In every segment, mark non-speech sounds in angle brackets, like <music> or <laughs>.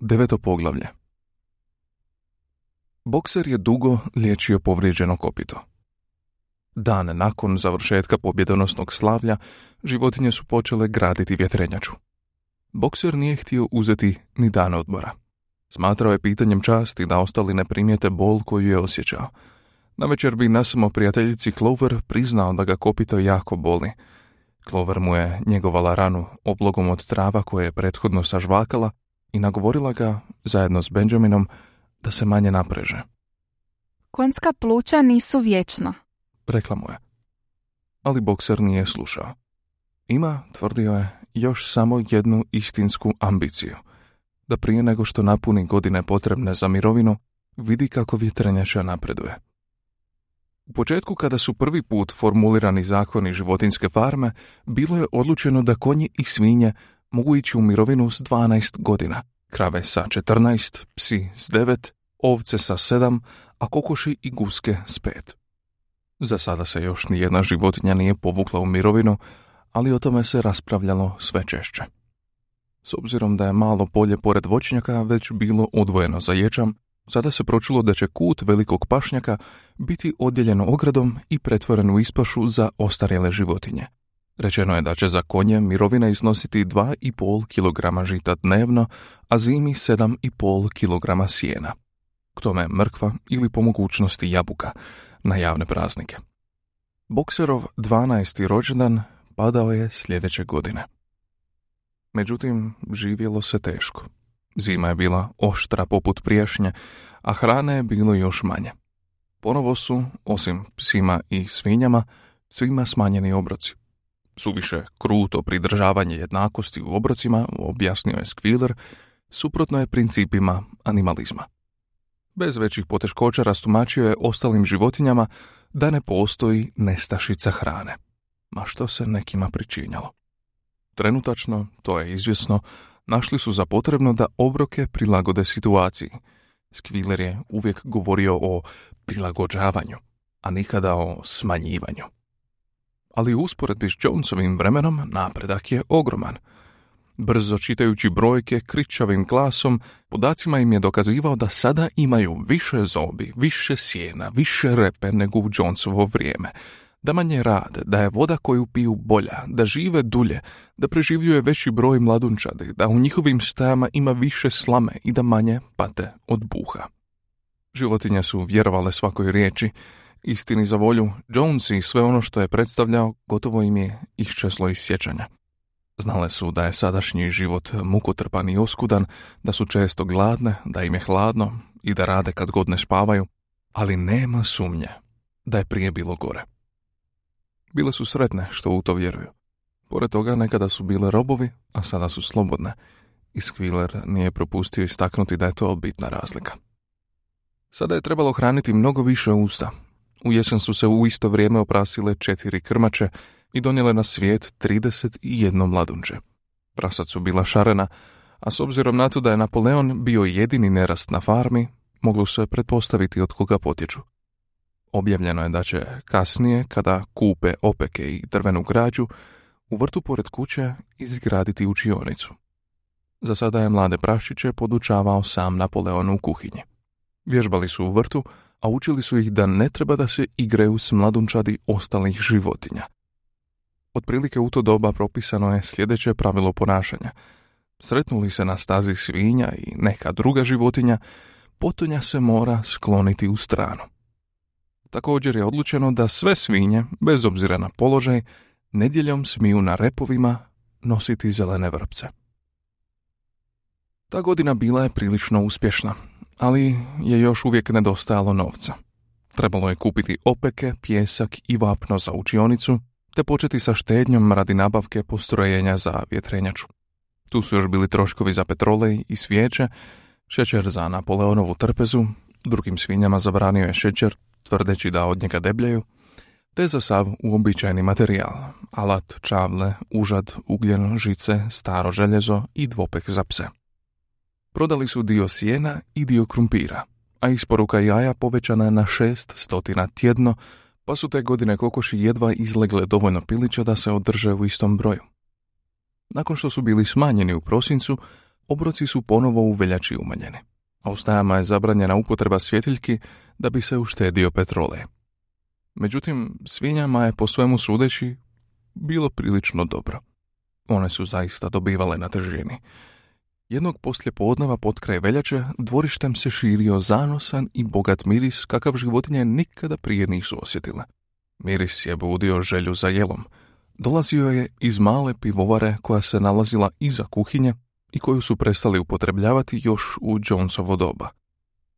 Deveto poglavlje Bokser je dugo liječio povrijeđeno kopito. Dan nakon završetka pobjedonosnog slavlja, životinje su počele graditi vjetrenjaču. Bokser nije htio uzeti ni dan odmora. Smatrao je pitanjem časti da ostali ne primijete bol koju je osjećao. Na večer bi nasamo prijateljici Clover priznao da ga kopito jako boli. Clover mu je njegovala ranu oblogom od trava koje je prethodno sažvakala i nagovorila ga, zajedno s Benjaminom, da se manje napreže. Konjska pluća nisu vječna, rekla mu je. Ali bokser nije slušao. Ima, tvrdio je, još samo jednu istinsku ambiciju. Da prije nego što napuni godine potrebne za mirovinu, vidi kako vjetrenjača napreduje. U početku, kada su prvi put formulirani zakoni životinske farme, bilo je odlučeno da konji i svinje mogu ići u mirovinu s 12 godina, krave sa 14, psi s 9, ovce sa 7, a kokoši i guske s 5. Za sada se još ni jedna životinja nije povukla u mirovinu, ali o tome se raspravljalo sve češće. S obzirom da je malo polje pored voćnjaka već bilo odvojeno za ječam, sada se pročulo da će kut velikog pašnjaka biti odjeljeno ogradom i pretvoren u ispašu za ostarjele životinje. Rečeno je da će za konje mirovina iznositi 2,5 kg žita dnevno, a zimi 7,5 kg sjena. K tome mrkva ili po mogućnosti jabuka na javne praznike. Bokserov 12. rođendan padao je sljedeće godine. Međutim, živjelo se teško. Zima je bila oštra poput priješnje, a hrane je bilo još manje. Ponovo su, osim psima i svinjama, svima smanjeni obroci. Suviše kruto pridržavanje jednakosti u obrocima, objasnio je Squealer, suprotno je principima animalizma. Bez većih poteškoća rastumačio je ostalim životinjama da ne postoji nestašica hrane, ma što se nekima pričinjalo. Trenutačno, to je izvjesno, našli su za potrebno da obroke prilagode situaciji. Skviler je uvijek govorio o prilagođavanju, a nikada o smanjivanju. Ali u usporedbi s Jonesovim vremenom napredak je ogroman. Brzo čitajući brojke kričavim glasom, podacima im je dokazivao da sada imaju više zobi, više sjena, više repe nego u Jonesovo vrijeme – da manje rade, da je voda koju piju bolja, da žive dulje, da preživljuje veći broj mladunčadi, da u njihovim stajama ima više slame i da manje pate od buha. Životinje su vjerovale svakoj riječi, istini za volju, Jones i sve ono što je predstavljao gotovo im je iščeslo iz sjećanja. Znale su da je sadašnji život mukotrpan i oskudan, da su često gladne, da im je hladno i da rade kad god ne spavaju, ali nema sumnje da je prije bilo gore. Bile su sretne što u to vjeruju. Pored toga nekada su bile robovi, a sada su slobodne. I Squiller nije propustio istaknuti da je to bitna razlika. Sada je trebalo hraniti mnogo više usta. U jesen su se u isto vrijeme oprasile četiri krmače i donijele na svijet 31 mladunče. Prasad su bila šarena, a s obzirom na to da je Napoleon bio jedini nerast na farmi, moglo se pretpostaviti od koga potječu. Objavljeno je da će kasnije, kada kupe opeke i drvenu građu, u vrtu pored kuće izgraditi učionicu. Za sada je mlade prašiće podučavao sam Napoleon u kuhinji. Vježbali su u vrtu, a učili su ih da ne treba da se igraju s mladunčadi ostalih životinja. Otprilike u to doba propisano je sljedeće pravilo ponašanja. Sretnuli se na stazi svinja i neka druga životinja, potonja se mora skloniti u stranu. Također je odlučeno da sve svinje, bez obzira na položaj, nedjeljom smiju na repovima nositi zelene vrpce. Ta godina bila je prilično uspješna, ali je još uvijek nedostajalo novca. Trebalo je kupiti opeke, pjesak i vapno za učionicu, te početi sa štednjom radi nabavke postrojenja za vjetrenjaču. Tu su još bili troškovi za petrolej i svijeće, šećer za Napoleonovu trpezu, drugim svinjama zabranio je šećer tvrdeći da od njega debljaju, te za sav uobičajeni materijal, alat, čavle, užad, ugljen, žice, staro željezo i dvopek za pse. Prodali su dio sjena i dio krumpira, a isporuka jaja povećana je na šest stotina tjedno, pa su te godine kokoši jedva izlegle dovoljno pilića da se održe u istom broju. Nakon što su bili smanjeni u prosincu, obroci su ponovo u veljači umanjeni, a u stajama je zabranjena upotreba svjetiljki da bi se uštedio petrole. Međutim, svinjama je po svemu sudeći bilo prilično dobro. One su zaista dobivale na težini. Jednog poslje podneva pod kraj veljače dvorištem se širio zanosan i bogat miris kakav životinje nikada prije nisu osjetile. Miris je budio želju za jelom. Dolazio je iz male pivovare koja se nalazila iza kuhinje i koju su prestali upotrebljavati još u Jonesovo doba.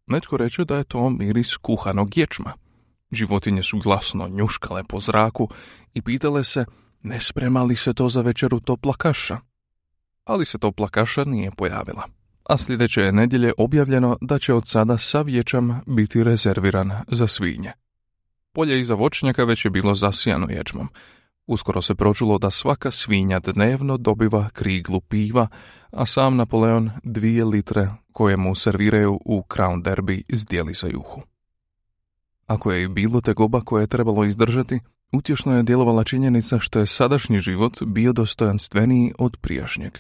Netko reče da je to miris kuhanog ječma. Životinje su glasno njuškale po zraku i pitale se ne sprema li se to za večeru topla kaša. Ali se topla kaša nije pojavila. A sljedeće je nedjelje objavljeno da će od sada sav ječam biti rezerviran za svinje. Polje iza voćnjaka već je bilo zasijano ječmom. Uskoro se pročulo da svaka svinja dnevno dobiva kriglu piva, a sam Napoleon dvije litre koje mu serviraju u Crown Derby zdjeli za juhu. Ako je i bilo tegoba koje je trebalo izdržati, utješno je djelovala činjenica što je sadašnji život bio dostojanstveniji od prijašnjeg.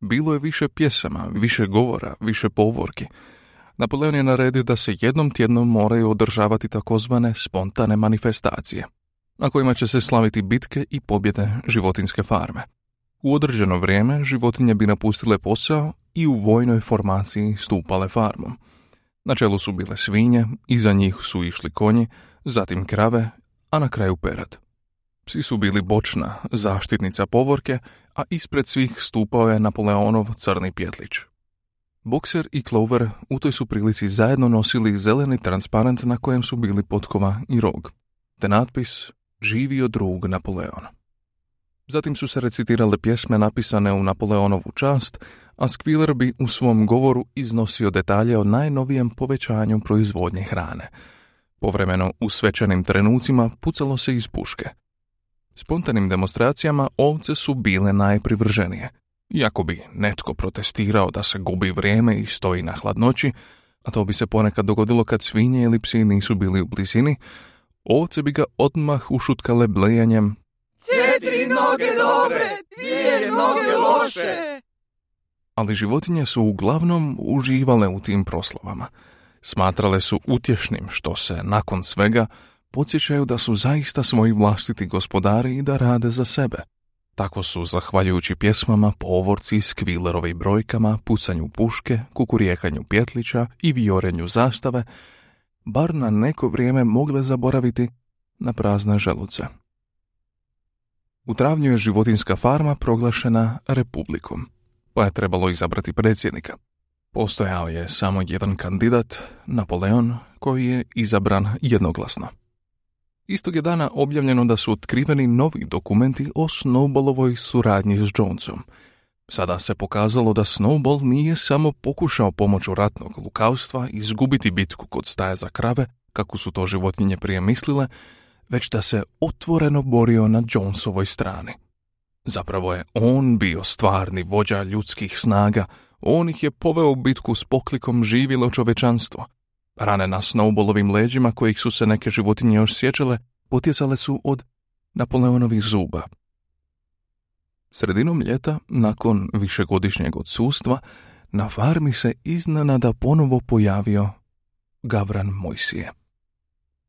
Bilo je više pjesama, više govora, više povorki. Napoleon je naredio da se jednom tjednom moraju održavati takozvane spontane manifestacije, na kojima će se slaviti bitke i pobjede životinske farme. U određeno vrijeme životinje bi napustile posao i u vojnoj formaciji stupale farmom. Na čelu su bile svinje, iza njih su išli konji, zatim krave, a na kraju perad. Psi su bili bočna, zaštitnica povorke, a ispred svih stupao je Napoleonov crni pjetlić. Bokser i Clover u toj su prilici zajedno nosili zeleni transparent na kojem su bili potkova i rog, te natpis Živio drug Napoleon. Zatim su se recitirale pjesme napisane u Napoleonovu čast, a Squiller bi u svom govoru iznosio detalje o najnovijem povećanju proizvodnje hrane. Povremeno u svečanim trenucima pucalo se iz puške. Spontanim demonstracijama ovce su bile najprivrženije. Iako bi netko protestirao da se gubi vrijeme i stoji na hladnoći, a to bi se ponekad dogodilo kad svinje ili psi nisu bili u blizini, ovce bi ga odmah ušutkale blejanjem Četiri noge dobre, dvije noge loše. Ali životinje su uglavnom uživale u tim proslavama. Smatrale su utješnim što se, nakon svega, podsjećaju da su zaista svoji vlastiti gospodari i da rade za sebe. Tako su, zahvaljujući pjesmama, povorci, skvilerovi brojkama, pucanju puške, kukurijekanju pjetlića i viorenju zastave, bar na neko vrijeme mogle zaboraviti na prazne želuce. U travnju je životinska farma proglašena republikom, pa je trebalo izabrati predsjednika. Postojao je samo jedan kandidat, Napoleon, koji je izabran jednoglasno. Istog je dana objavljeno da su otkriveni novi dokumenti o Snowballovoj suradnji s Jonesom. Sada se pokazalo da Snowball nije samo pokušao pomoću ratnog lukavstva izgubiti bitku kod staje za krave, kako su to životinje prije mislile, već da se otvoreno borio na Jonesovoj strani. Zapravo je on bio stvarni vođa ljudskih snaga, on ih je poveo u bitku s poklikom živilo čovečanstvo. Rane na snowballovim leđima, kojih su se neke životinje još sjećale, potjecale su od Napoleonovih zuba. Sredinom ljeta, nakon višegodišnjeg odsustva, na farmi se iznenada ponovo pojavio Gavran Mojsije.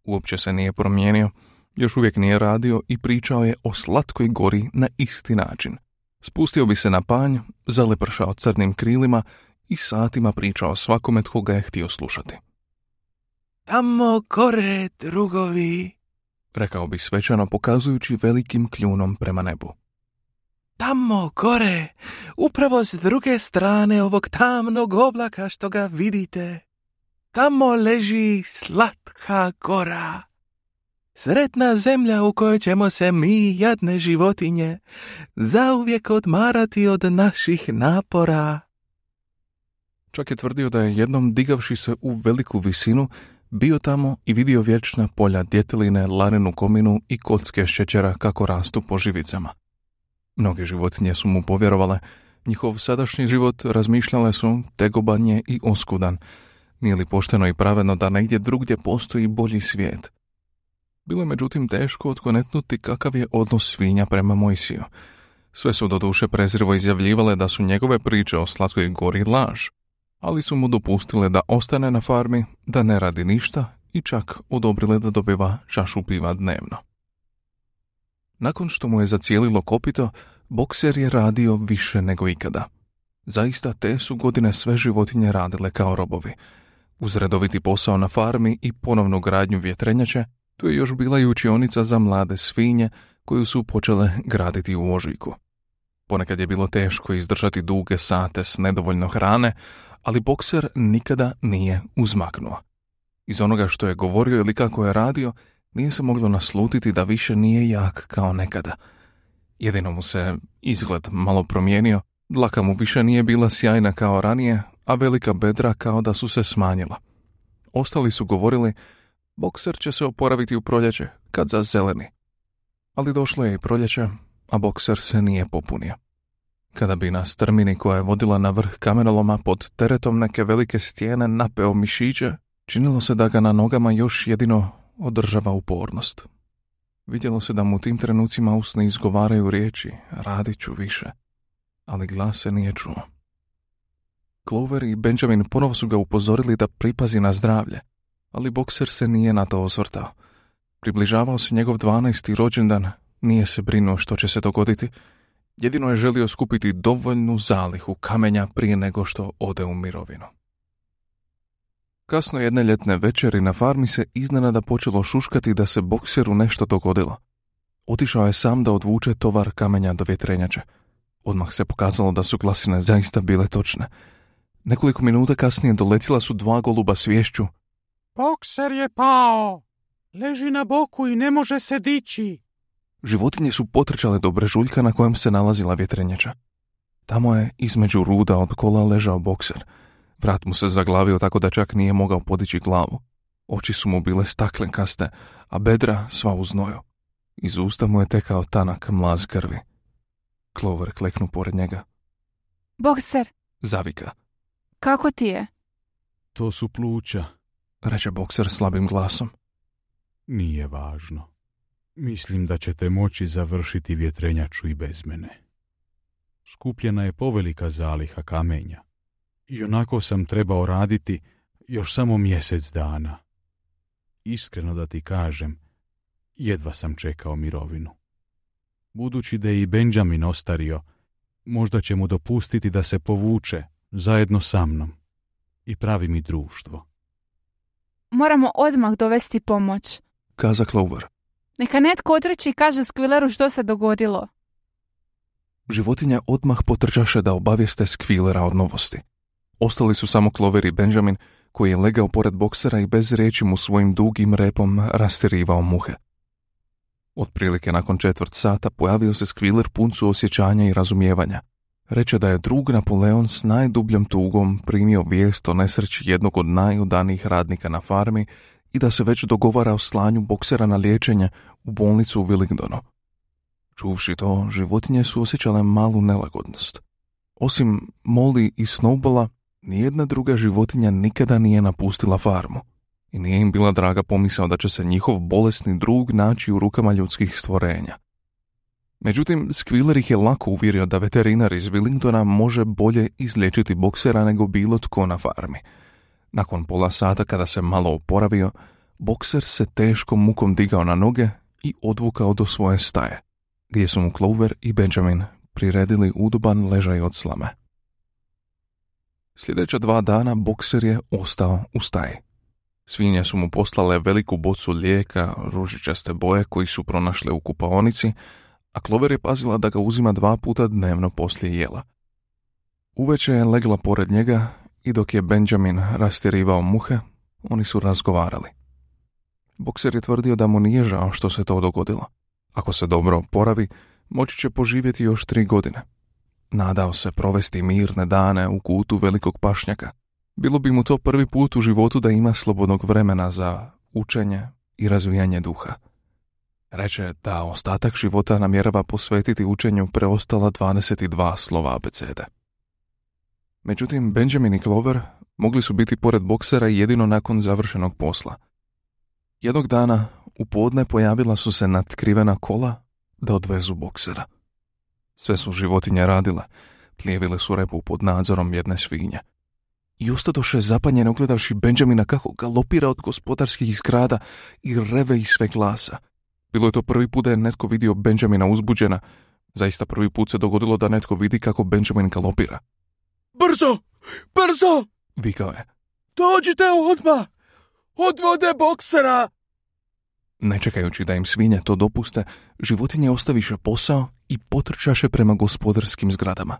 Uopće se nije promijenio, još uvijek nije radio i pričao je o slatkoj gori na isti način. Spustio bi se na panj, zalepršao crnim krilima i satima pričao svakome tko ga je htio slušati. Tamo gore, drugovi, rekao bi svečano pokazujući velikim kljunom prema nebu. Tamo gore, upravo s druge strane ovog tamnog oblaka što ga vidite. Tamo leži slatka gora. Sretna zemlja u kojoj ćemo se mi, jadne životinje, zauvijek odmarati od naših napora. Čak je tvrdio da je jednom digavši se u veliku visinu, bio tamo i vidio vječna polja djeteline, lanenu kominu i kocke šećera kako rastu po živicama. Mnoge životinje su mu povjerovale, njihov sadašnji život razmišljale su tegobanje i oskudan, nije li pošteno i pravedno da negdje drugdje postoji bolji svijet? Bilo je međutim teško otkonetnuti kakav je odnos svinja prema Mojsiju. Sve su do duše prezrivo izjavljivale da su njegove priče o slatkoj gori laž, ali su mu dopustile da ostane na farmi, da ne radi ništa i čak odobrile da dobiva čašu piva dnevno. Nakon što mu je zacijelilo kopito, bokser je radio više nego ikada. Zaista te su godine sve životinje radile kao robovi. Uz redoviti posao na farmi i ponovnu gradnju vjetrenjače, tu je još bila i učionica za mlade svinje koju su počele <laughs> graditi u ožujku. Ponekad je bilo teško izdržati duge sate s nedovoljno hrane, ali bokser nikada nije uzmaknuo. Iz onoga što je govorio ili kako je radio, nije se moglo naslutiti da više nije jak kao nekada. Jedino mu se izgled malo promijenio, dlaka mu više nije bila sjajna kao ranije, a velika bedra kao da su se smanjila. Ostali su govorili, bokser će se oporaviti u proljeće, kad za zeleni. Ali došlo je i proljeće, a bokser se nije popunio. Kada bi na strmini koja je vodila na vrh kamenoloma pod teretom neke velike stijene napeo mišiće, činilo se da ga na nogama još jedino održava upornost. Vidjelo se da mu u tim trenucima usne izgovaraju riječi, radit ću više, ali glas se nije čuo. Clover i Benjamin ponovo su ga upozorili da pripazi na zdravlje, ali bokser se nije na to osvrtao. Približavao se njegov 12. rođendan, nije se brinuo što će se dogoditi, jedino je želio skupiti dovoljnu zalihu kamenja prije nego što ode u mirovinu. Kasno jedne ljetne večeri na farmi se iznenada počelo šuškati da se bokseru nešto dogodilo. Otišao je sam da odvuče tovar kamenja do vjetrenjače. Odmah se pokazalo da su glasine zaista bile točne. Nekoliko minuta kasnije doletila su dva goluba svješću. Bokser je pao! Leži na boku i ne može se dići. Životinje su potrčale do brežuljka na kojem se nalazila vjetrenjača. Tamo je između ruda od kola ležao bokser – Vrat mu se zaglavio tako da čak nije mogao podići glavu. Oči su mu bile staklenkaste, a bedra sva u znoju. Iz usta mu je tekao tanak mlaz krvi. Clover kleknu pored njega. Bokser, Zavika. kako ti je? To su pluća. Reče bokser slabim glasom. Nije važno. Mislim da ćete moći završiti vjetrenjaču i bez mene. Skupljena je povelika zaliha kamenja. I onako sam trebao raditi još samo mjesec dana. Iskreno da ti kažem, jedva sam čekao mirovinu. Budući da je i Benjamin ostario, možda će mu dopustiti da se povuče zajedno sa mnom i pravi mi društvo. Moramo odmah dovesti pomoć. Kaza Clover. Neka netko otreći i kaže Skvileru što se dogodilo. Životinja odmah potrčaše da obavijeste Skvilera od novosti. Ostali su samo Clover i Benjamin, koji je legao pored boksera i bez riječi mu svojim dugim repom rastirivao muhe. Otprilike nakon četvrt sata pojavio se Skviler pun osjećanja i razumijevanja. Reče da je drug Napoleon s najdubljom tugom primio vijest o nesreći jednog od najudanijih radnika na farmi i da se već dogovara o slanju boksera na liječenje u bolnicu u Willingdonu. Čuvši to, životinje su osjećale malu nelagodnost. Osim Molly i Snowballa, Nijedna druga životinja nikada nije napustila farmu i nije im bila draga pomisao da će se njihov bolesni drug naći u rukama ljudskih stvorenja. Međutim, Squiller ih je lako uvjerio da veterinar iz Willingtona može bolje izliječiti boksera nego bilo tko na farmi. Nakon pola sata kada se malo oporavio, bokser se teškom mukom digao na noge i odvukao do svoje staje, gdje su mu Clover i Benjamin priredili udoban ležaj od slame. Sljedeća dva dana bokser je ostao u staji. Svinje su mu poslale veliku bocu lijeka, ružičaste boje koji su pronašle u kupaonici, a Klover je pazila da ga uzima dva puta dnevno poslije jela. Uveče je legla pored njega i dok je Benjamin rastjerivao muhe, oni su razgovarali. Bokser je tvrdio da mu nije žao što se to dogodilo. Ako se dobro poravi, moći će poživjeti još tri godine. Nadao se provesti mirne dane u kutu velikog pašnjaka. Bilo bi mu to prvi put u životu da ima slobodnog vremena za učenje i razvijanje duha. Reče da ostatak života namjerava posvetiti učenju preostala 22 slova abecede. Međutim, Benjamin i Clover mogli su biti pored boksera jedino nakon završenog posla. Jednog dana u podne pojavila su se natkrivena kola da odvezu boksera. Sve su životinje radile, plijevile su repu pod nadzorom jedne svinje. I ostadoše zapanjene ogledavši Benjamina kako galopira od gospodarskih zgrada i reve iz sve glasa. Bilo je to prvi put da je netko vidio Benjamina uzbuđena. Zaista prvi put se dogodilo da netko vidi kako Benjamin galopira. Brzo! Brzo! Vikao je. Dođite odmah! Odvode boksera! Ne čekajući da im svinje to dopuste, životinje ostaviše posao i potrčaše prema gospodarskim zgradama.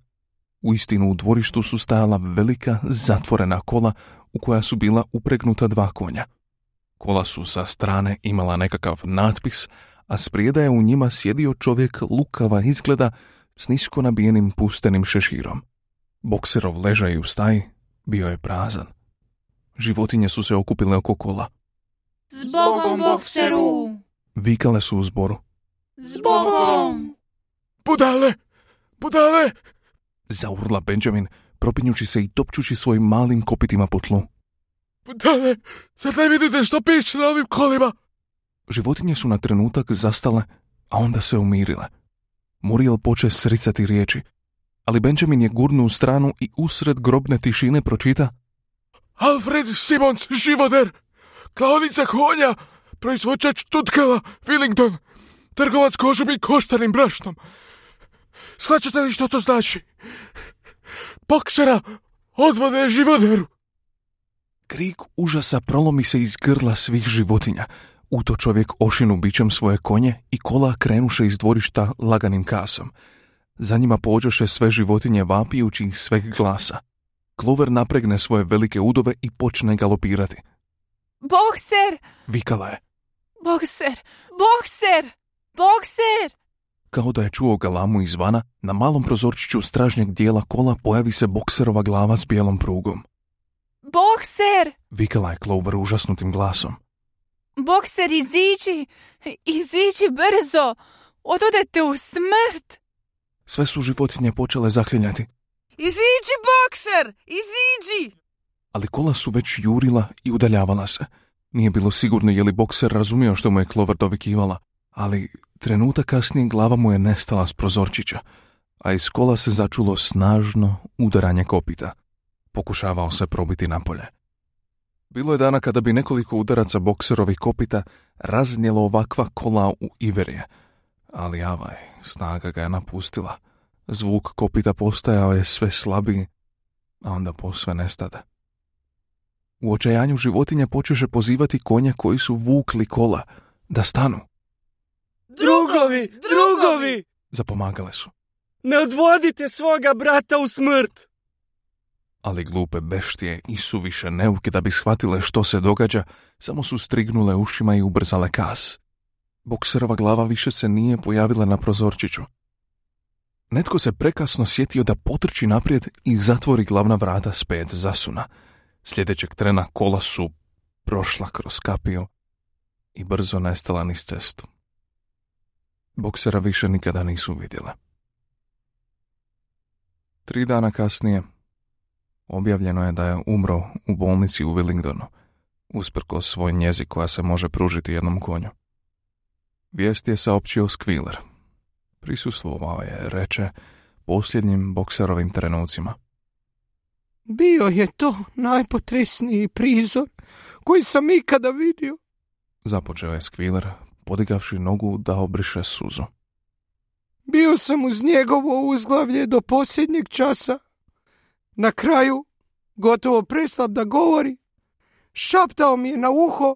U istinu u dvorištu su stajala velika zatvorena kola u koja su bila upregnuta dva konja. Kola su sa strane imala nekakav natpis, a sprijeda je u njima sjedio čovjek lukava izgleda s nisko nabijenim pustenim šeširom. Bokserov ležaj u staji bio je prazan. Životinje su se okupile oko kola. Zbogom bokseru! Vikale su u zboru. Zbogom! Budale! Budale! Zaurla Benjamin, propinjući se i topčući svojim malim kopitima po tlu. Budale! Sad ne vidite što piše na ovim kolima! Životinje su na trenutak zastale, a onda se umirile. Muriel poče sricati riječi, ali Benjamin je gurnu u stranu i usred grobne tišine pročita Alfred Simons Živoder! Klaonica konja! Proizvođač tutkala Willington! Trgovac kožom i koštarim brašnom! Shvaćate li što to znači? Boksera odvode živoderu! Krik užasa prolomi se iz grla svih životinja. U to čovjek ošinu bićem svoje konje i kola krenuše iz dvorišta laganim kasom. Za njima pođoše sve životinje vapijući iz sveg glasa. Clover napregne svoje velike udove i počne galopirati. Bokser! Vikala je, Bokser! Bokser! Bokser! kao da je čuo galamu izvana, na malom prozorčiću stražnjeg dijela kola pojavi se bokserova glava s bijelom prugom. Bokser! Vikala je Clover užasnutim glasom. Bokser, iziđi! Iziđi brzo! Ododete u smrt! Sve su životinje počele zaklinjati, Iziđi, bokser! Iziđi! ali kola su već jurila i udaljavala se. Nije bilo sigurno je li bokser razumio što mu je Clover dovikivala, ali trenutak kasnije glava mu je nestala s prozorčića, a iz kola se začulo snažno udaranje kopita. Pokušavao se probiti napolje. Bilo je dana kada bi nekoliko udaraca bokserovih kopita raznijelo ovakva kola u Iverije, ali avaj, snaga ga je napustila. Zvuk kopita postajao je sve slabiji, a onda posve nestade. U očajanju životinje počeše pozivati konje koji su vukli kola, da stanu. Drugovi! Drugovi! Zapomagale su. Ne odvodite svoga brata u smrt! Ali glupe beštije i suviše neuke da bi shvatile što se događa, samo su strignule ušima i ubrzale kas. Bokserova glava više se nije pojavila na prozorčiću. Netko se prekasno sjetio da potrči naprijed i zatvori glavna vrata s pet zasuna. Sljedećeg trena kola su prošla kroz kapiju i brzo nestala niz cestu. Boksera više nikada nisu vidjela. Tri dana kasnije objavljeno je da je umro u bolnici u Willingdonu, usprko svoj njezi koja se može pružiti jednom konju. Vijest je saopćio Squealer. Prisustvovao je, reče, posljednjim bokserovim trenucima. Bio je to najpotresniji prizor koji sam ikada vidio. Započeo je Squealer, podigavši nogu da obriše suzu. Bio sam uz njegovo uzglavlje do posljednjeg časa. Na kraju, gotovo preslab da govori, šaptao mi je na uho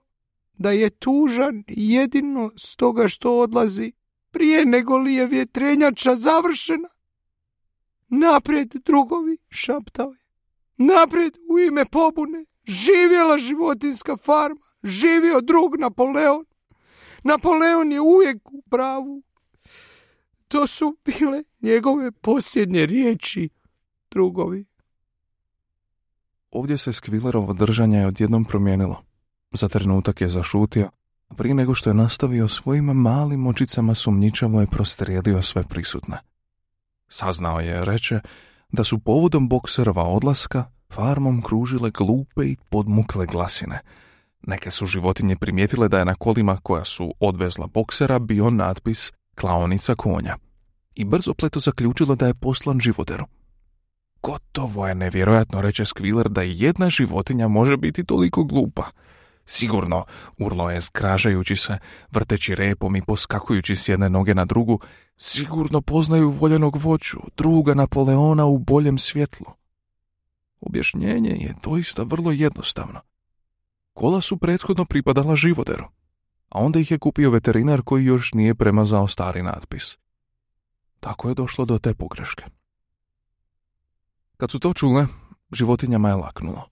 da je tužan jedino stoga što odlazi prije nego li je vjetrenjača završena. Naprijed drugovi, šaptao je. Naprijed u ime pobune, živjela životinska farma, živio drug Napoleon. Napoleon je uvijek u pravu. To su bile njegove posljednje riječi, drugovi. Ovdje se Skvilerovo držanje odjednom promijenilo. Za trenutak je zašutio, a prije nego što je nastavio svojim malim očicama sumnjičavo je prostrijedio sve prisutne. Saznao je, reče, da su povodom bokserova odlaska farmom kružile glupe i podmukle glasine. Neke su životinje primijetile da je na kolima koja su odvezla boksera bio natpis klaonica konja. i brzo pleto zaključila da je poslan životeru. Gotovo je nevjerojatno, reče Skviler, da jedna životinja može biti toliko glupa. Sigurno, urlo je zgražajući se, vrteći repom i poskakujući s jedne noge na drugu, sigurno poznaju voljenog voću, druga Napoleona u boljem svjetlu. Objašnjenje je doista vrlo jednostavno. Kola su prethodno pripadala životeru, a onda ih je kupio veterinar koji još nije premazao stari natpis. Tako je došlo do te pogreške. Kad su to čule, životinjama je laknulo.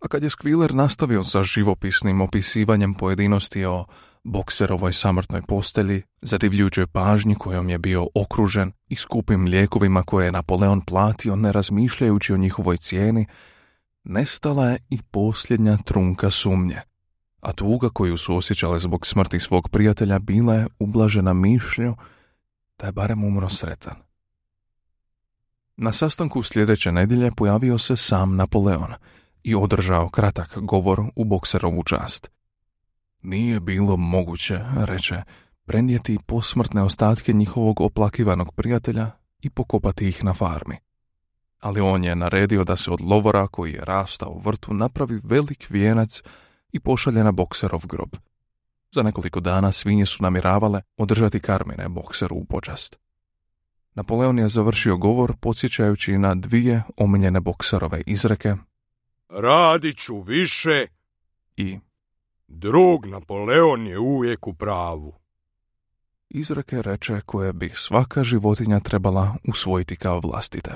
A kad je Skviler nastavio sa živopisnim opisivanjem pojedinosti o bokserovoj samrtnoj postelji, zadivljujućoj pažnji kojom je bio okružen i skupim lijekovima koje je Napoleon platio ne razmišljajući o njihovoj cijeni, nestala je i posljednja trunka sumnje, a tuga koju su osjećale zbog smrti svog prijatelja bila je ublažena mišlju da je barem umro sretan. Na sastanku sljedeće nedjelje pojavio se sam Napoleon i održao kratak govor u bokserovu čast. Nije bilo moguće, reče, prenijeti posmrtne ostatke njihovog oplakivanog prijatelja i pokopati ih na farmi. Ali on je naredio da se od lovora koji je rastao u vrtu napravi velik vijenac i pošalje na bokserov grob. Za nekoliko dana svinje su namiravale održati karmine bokseru u počast. Napoleon je završio govor podsjećajući na dvije omiljene bokserove izreke Radit ću više i drug Napoleon je uvijek u pravu. izreke reče koje bi svaka životinja trebala usvojiti kao vlastite.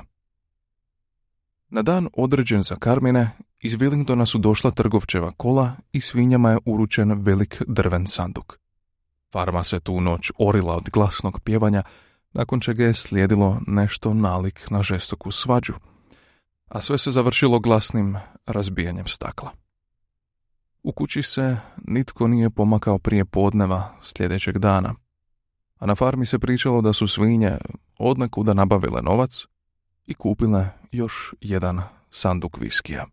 Na dan određen za Karmine, iz Wellingtona su došla trgovčeva kola i svinjama je uručen velik drven sanduk. Farma se tu noć orila od glasnog pjevanja, nakon čega je slijedilo nešto nalik na žestoku svađu, a sve se završilo glasnim razbijanjem stakla. U kući se nitko nije pomakao prije podneva sljedećeg dana, a na farmi se pričalo da su svinje odnekuda nabavile novac i kupile još jedan sanduk viskija.